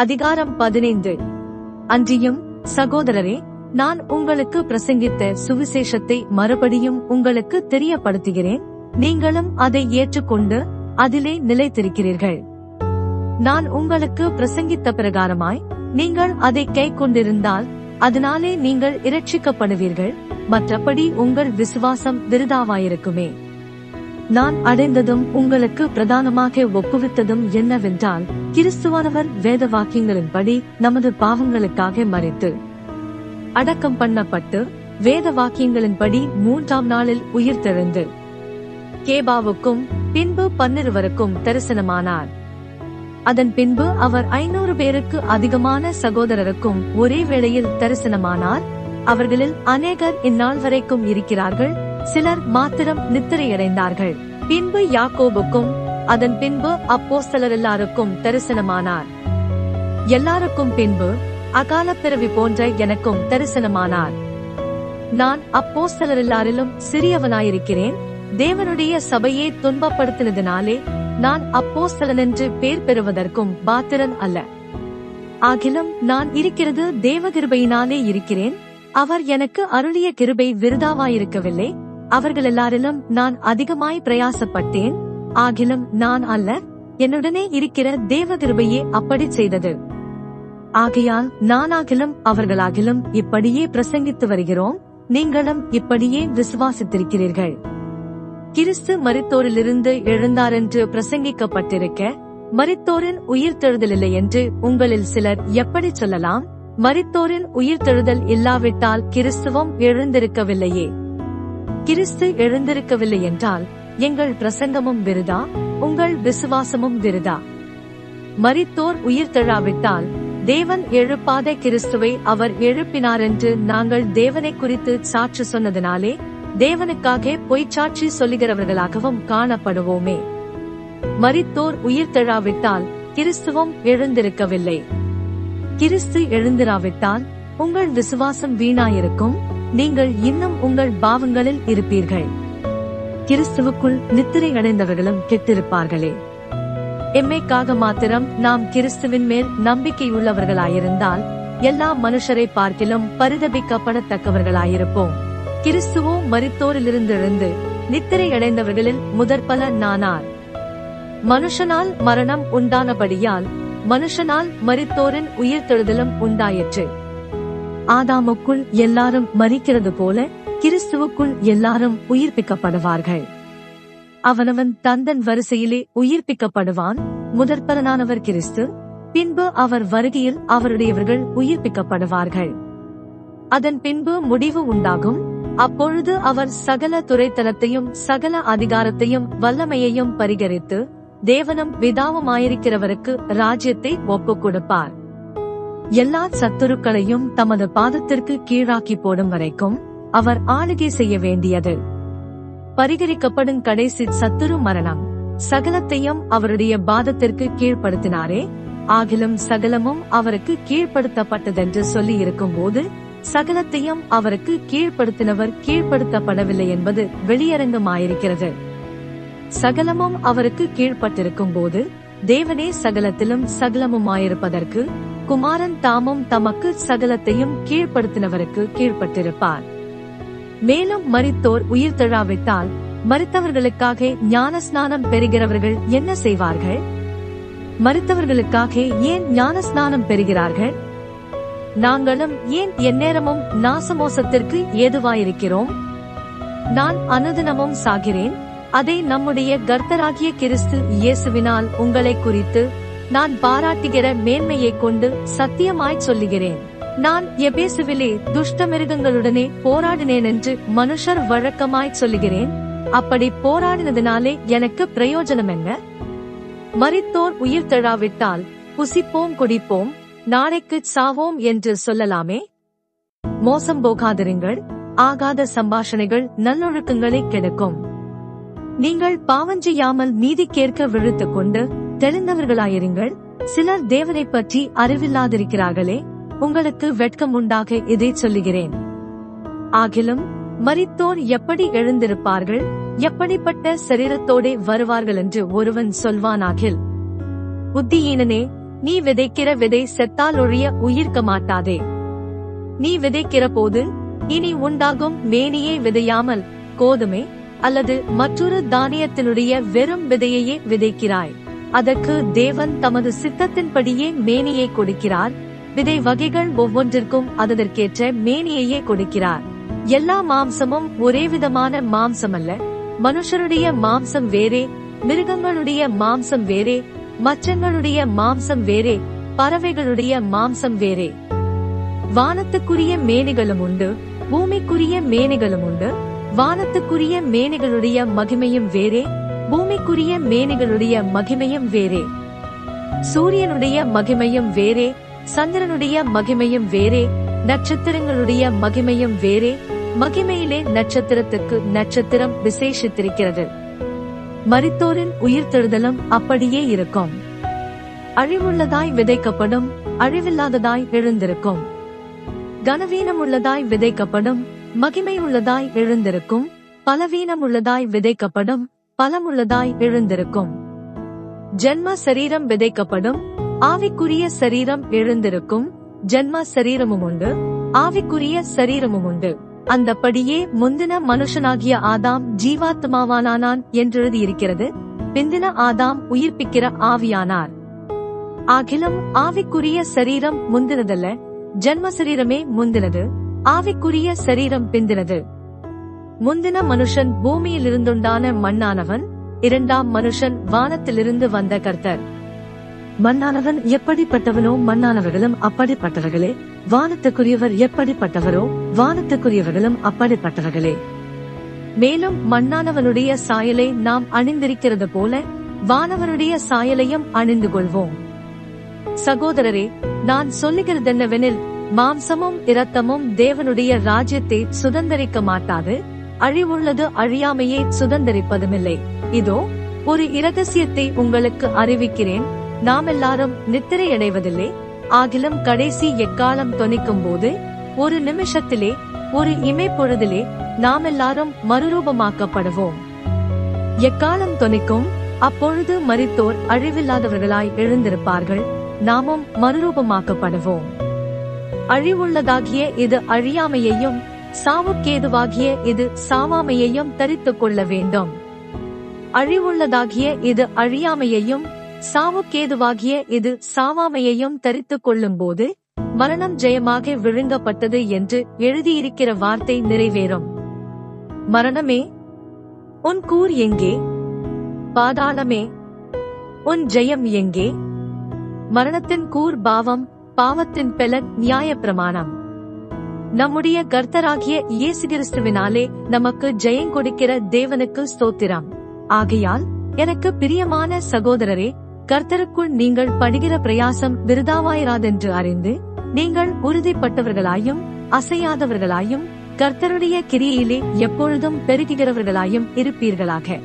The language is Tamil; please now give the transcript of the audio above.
அதிகாரம் பதினைந்து. அன்றியும் சகோதரரே நான் உங்களுக்கு பிரசங்கித்த சுவிசேஷத்தை மறுபடியும் உங்களுக்கு தெரியப்படுத்துகிறேன். நீங்களும் அதை ஏற்றுக்கொண்டு அதிலே நிலைத்திருக்கிறீர்கள். நான் உங்களுக்கு பிரசங்கித்த பிரகாரமாய் நீங்கள் அதை கை கொண்டிருந்தால் அதனாலே நீங்கள் இரட்சிக்கப்படுவீர்கள். மற்றபடி உங்கள் விசுவாசம் விருதாவாயிருக்குமே. நான் அடைந்ததும் உங்களுக்கு பிரதானமாக ஒப்புவித்ததும் என்னவென்றால் கிறிஸ்துவானவர் வேத வாக்கியங்களின்படி நமது பாவங்களுக்காக மறைத்து அடக்கம் பண்ணப்பட்டு வேத வாக்கியங்களின்படி மூன்றாம் நாளில் உயிர் உயிர்த்தெழுந்து கேபாவுக்கும் பின்பு பன்னிருவருக்கும் தரிசனமானார். அதன் பின்பு அவர் ஐநூறு பேருக்கு அதிகமான சகோதரருக்கும் ஒரே வேளையில் தரிசனமானார். அவர்களில் அநேகர் இந்நாள் வரைக்கும் இருக்கிறார்கள். சிலர் மாத்திரம் நித்திரையடைந்தார்கள். பின்பு யாக்கோபுக்கும் அதன் பின்பு அப்போஸ்தலர் எல்லாருக்கும் தரிசனமானார். எல்லாருக்கும் பின்பு அகால பிறவி போன்ற எனக்கும் தரிசனமானார். நான் அப்போஸ்தலர் எல்லாரிலும் சிறியவனாயிருக்கிறேன். தேவனுடைய சபையை துன்பப்படுத்தினதினாலே நான் அப்போ என்று பேர் பெறுவதற்கும் பாத்திரன் அல்ல. ஆகிலும் நான் இருக்கிறது தேவ கிருபையினாலே இருக்கிறேன். அவர் எனக்கு அருளிய கிருபை விருதாவாயிருக்கவில்லை. அவர்கள் எல்லாரிலும் நான் அதிகமாய் பிரயாசப்பட்டேன். ஆகிலும் நான் அல்ல என்னுடனே இருக்கிற தேவ கிருபையே அப்படி செய்தது. ஆகையால் நானாகிலும் அவர்களாகிலும் இப்படியே பிரசங்கித்து வருகிறோம். நீங்களும் இப்படியே விசுவாசித்திருக்கிறீர்கள். கிறிஸ்து மரித்தோரிலிருந்து எழுந்தாரென்று பிரசங்கிக்கப்பட்டிருக்க மரித்தோரின் உயிர்த்தெழுதலில்லை என்று உங்களில் சிலர் எப்படி சொல்லலாம்? மரித்தோரின் உயிர்த்தெழுதல் இல்லாவிட்டால் கிறிஸ்துவம் எழுந்திருக்கவில்லையே. கிறிஸ்து எழுந்திருக்கவில்லை என்றால் எங்கள் பிரசங்கமும் விருதா? உங்கள் விசுவாசமும் விருதா? மரித்தோர் உயிர்த்தெழாவிட்டால் தேவன் எழுப்பாத கிறிஸ்துவை அவர் எழுப்பினார் என்று நாங்கள் தேவனை குறித்து சாட்சி சொன்னதினாலே தேவனுக்காக பொய்ச்சாட்சி சொல்லுகிறவர்களாகவும் காணப்படுவோமே. மரித்தோர் உயிர்த்தெழாவிட்டால் கிறிஸ்துவம் எழுந்திருக்கவில்லை. கிறிஸ்து எழுந்திராவிட்டால் உங்கள் விசுவாசம் வீணாயிருக்கும்? நீங்கள் இன்னும் உங்கள் பாவங்களில் இருப்பீர்கள். கிறிஸ்துவுக்குள் நித்திரை அடைந்தவர்களும் கெட்டிருப்பார்களே. எம்மைக்காக மாத்திரம் நாம் கிறிஸ்துவின் மேல் நம்பிக்கையுள்ளவர்களாயிருந்தால் எல்லா மனுஷரை பார்க்கிலும் பரிதபிக்கப்படத்தக்கவர்களாயிருப்போம். கிறிஸ்துவோ மரித்தோரிலிருந்து எழுந்து நித்திரை அடைந்தவர்களில் முதற்பல நானார். மனுஷனால் மரணம் உண்டானபடியால் மனுஷனால் மரித்தோரின் உயிர்த்தெழுதலும் உண்டாயிற்று. ஆதாமுக்குள் எல்லாரும் மறிக்கிறது போல கிறிஸ்துவுக்குள் எல்லாரும் உயிர்ப்பிக்கப்படுவார்கள். அவனவன் தந்தன் வரிசையிலே உயிர்ப்பிக்கப்படுவான் முதற்பரனானவர் கிறிஸ்து பின்பு அவர் வருகையில் அவருடையவர்கள் உயிர்ப்பிக்கப்படுவார்கள். அதன் பின்பு முடிவு உண்டாகும் அப்பொழுது அவர் சகல துறைத்தலத்தையும் சகல அதிகாரத்தையும் வல்லமையையும் பரிகரித்து தேவனும் விதாவுமாயிருக்கிறவருக்கு ராஜ்யத்தை ஒப்புக் கொடுப்பார் எல்லா சத்துருக்களையும் தமது பாதத்திற்கு கீழாக்கி போடும் வரைக்கும் அவர் ஆளுகை செய்ய வேண்டியது. பரிகரிக்கப்படும் கடைசி சத்துரு மரணம். சகலத்தையும் அவருடைய பாதத்திற்கு கீழ்ப்படுத்தினாரே. ஆகிலும் சகலமும் அவருக்கு கீழ்ப்படுத்தப்பட்டதென்று சொல்லி இருக்கும் போது சகலத்தையும் அவருக்கு கீழ்ப்படுத்தினவர் கீழ்ப்படுத்தப்படவில்லை என்பது வெளியரங்கமாயிருக்கிறது. சகலமும் அவருக்கு கீழ்ப்பட்டிருக்கும் போது தேவனே சகலத்திலும் சகலமுமாயிருப்பதற்கு குமாரன் தாமும் தமக்கு சகலத்தையும் கீழ்ப்படுத்தினவருக்கு கீழ்ப்பட்டிருப்பார். மேலும் மறித்தோர் உயிர் தழாவிட்டால் மறித்தவர்களுக்காக ஞான ஸ்நானம் பெறுகிறவர்கள் என்ன செய்வார்கள்? மறித்தவர்களுக்காக ஏன் ஞான ஸ்நானம் பெறுகிறார்கள்? நாங்களும் ஏன் எந்நேரமும் நாசமோசத்திற்கு ஏதுவாயிருக்கிறோம்? நான் அனுதினமும் சாகிறேன். அதை நம்முடைய கர்த்தராகிய கிறிஸ்து இயேசுவினால் உங்களை குறித்து நான் பாராட்டுகிற மேன்மையை கொண்டு சத்தியமாய் சொல்லுகிறேன். நான் எபேசுவிலே துஷ்ட மிருகங்களுடனே போராடினேன் என்று மனுஷர் வழக்கமாய் சொல்லுகிறேன். அப்படி போராடினதினாலே எனக்கு பிரயோஜனம் என்ன? மறித்தோர் உயிர் தழாவிட்டால் புசிப்போம் குடிப்போம் நாளைக்கு சாவோம் என்று சொல்லலாமே? மோசம் போகாதிருங்கள் ஆகாத சம்பாஷணைகள் நல்லொழுக்கங்களை கெடுக்கும். நீங்கள் பாவஞ்செய்யாமல் நீதி கேட்க விழுத்துக் கொண்டு தெளிந்தவர்களாயிருங்கள் சிலர் தேவனை பற்றி அறிவில்லாதிருக்கிறார்களே. உங்களுக்கு வெட்கம் உண்டாக இதை சொல்லுகிறேன். ஆகிலும் மரித்தோர் எப்படி எழுந்திருப்பார்கள்? எப்படிப்பட்ட சரீரத்தோடே வருவார்கள் என்று ஒருவன் சொல்வானாகில் புத்தியீனனே நீ விதைக்கிற விதை செத்தால் ஒழிய உயிர்க்க மாட்டாதே. நீ விதைக்கிற போது இனி உண்டாகும் மேனியை விதையாமல் கோதுமை அல்லது மற்றொரு தானியத்தினுடைய வெறும் விதையையே விதைக்கிறாய். அதற்கு தேவன் தமது சித்தத்தின்படியே மேனியை கொடுக்கிறார். விதை வகைகள் ஒவ்வொன்றிற்கும் அதற்கேற்ற மேனியையே கொடுக்கிறார். எல்லா மாம்சமும் ஒரே விதமான மாம்சம் அல்ல மனுஷருடைய மாம்சம் வேறே மிருகங்களுடைய மாம்சம் வேறே மச்சங்களுடைய மாம்சம் வேறே பறவைகளுடைய மாம்சம் வேறே. வானத்துக்குரிய மேனிகளும் உண்டு பூமிக்குரிய மேனிகளும் உண்டு வானத்துக்குரிய மேனிகளுடைய மகிமையும் வேறே பூமிக்குரிய மேனிகளுடைய மகிமையும் வேறே. சூரியனுடைய மகிமையும் வேறே சந்திரனுடைய மகிமையும் வேறே நட்சத்திரங்களுடைய மகிமையும் வேறே மகிமையிலே நட்சத்திரத்துக்கு நட்சத்திரம் விசேஷித்திருக்கிறது. மரித்தோரின் உயிர்த்தெழுதலும் அப்படியே இருக்கும். அழிவுள்ளதாய் விதைக்கப்படும் அழிவில்லாததாய் எழுந்திருக்கும். கனவீனம் உள்ளதாய் விதைக்கப்படும் மகிமை உள்ளதாய் எழுந்திருக்கும் பலவீனம் உள்ளதாய் விதைக்கப்படும் பலமுள்ளதாய் எழுந்திருக்கும். ஜென்ம சரீரம் விதைக்கப்படும். ஆவிக்குரிய சரீரம் எழுந்திருக்கும். ஜென்ம சரீரமும் உண்டு. ஆவிக்குரிய சரீரமும் உண்டு. அந்தபடியே முந்தின மனுஷனாகிய ஆதாம் ஜீவாத்மாவானானான் என்றெழுதியிருக்கிறது. பிந்தின ஆதாம் உயிர்ப்பிக்கிற ஆவியானார். ஆகிலும் ஆவிக்குரிய சரீரம் முந்தினதல்ல. ஜென்ம சரீரமே முந்தினது. ஆவிக்குரிய சரீரம் பிந்தினது. முந்தின மனுஷன் பூமியில் இருந்துண்டான மண்ணானவன் இரண்டாம் மனுஷன் வானத்திலிருந்து வந்த கர்த்தர். மண்ணானவன் எப்படிப்பட்டவனோ மண்ணானவர்களும் அப்படிப்பட்டவர்களே. வானத்துக்குரியவர் எப்படிப்பட்டவரோ வானத்துக்குரியவர்களும் அப்படிப்பட்டவர்களே. மேலும் மண்ணானவனுடைய சாயலை நாம் அணிந்திருக்கிறது போல வானவனுடைய சாயலையும் அணிந்து கொள்வோம். சகோதரரே நான் சொல்லுகிறதென்னவெனில் மாம்சமும் இரத்தமும் தேவனுடைய ராஜ்யத்தை சுதந்தரிக்க மாட்டாது. அழிவுள்ளது அழியாமையை சுதந்தரிப்பதுமில்லை. இதோ ஒரு இரகசியத்தை உங்களுக்கு அறிவிக்கிறேன். நாம் எல்லாரும் நித்திரை அடைவதில்லை ஆகிலும் கடைசி எக்காலம் தொனிக்கும் போது ஒரு நிமிஷத்திலே ஒரு இமைப்பொழுதிலே நாம் எல்லாரும் மறுரூபமாக்கப்படுவோம். எக்காலம் தொனிக்கும்? அப்பொழுது மறித்தோர் அழிவில்லாதவர்களாய் எழுந்திருப்பார்கள். நாமும் மறுரூபமாக்கப்படுவோம். அழிவுள்ளதாகிய இது அழியாமையையும் சாவுக்கேதுவாகிய இது சாவாமையையும் தரித்துக் கொள்ள வேண்டும். அழிவுள்ளதாகிய இது அழியாமையையும் சாவுக்கேதுவாகிய இது சாவாமையையும் தரித்துக் கொள்ளும் போது மரணம் ஜெயமாக விழுங்கப்பட்டது என்று எழுதியிருக்கிற வார்த்தை நிறைவேறும். மரணமே உன் கூர் எங்கே? பாதாளமே உன் ஜெயம் எங்கே? மரணத்தின் கூர் பாவம் பாவத்தின் பெலன் நியாய பிரமாணம் நம்முடைய கர்த்தராகிய இயேசு கிறிஸ்துவினாலே நமக்கு ஜெயம் கொடுக்கிற தேவனுக்கு ஸ்தோத்திரம். ஆகையால் எனக்கு பிரியமான சகோதரரே கர்த்தருக்குள் நீங்கள் படுகிற பிரயாசம் விருதாவாயிராதென்று அறிந்து நீங்கள் உறுதிப்பட்டவர்களாயும் அசையாதவர்களாயும் கர்த்தருடைய கிரியையிலே எப்பொழுதும் பெருகுகிறவர்களாயும் இருப்பீர்களாக.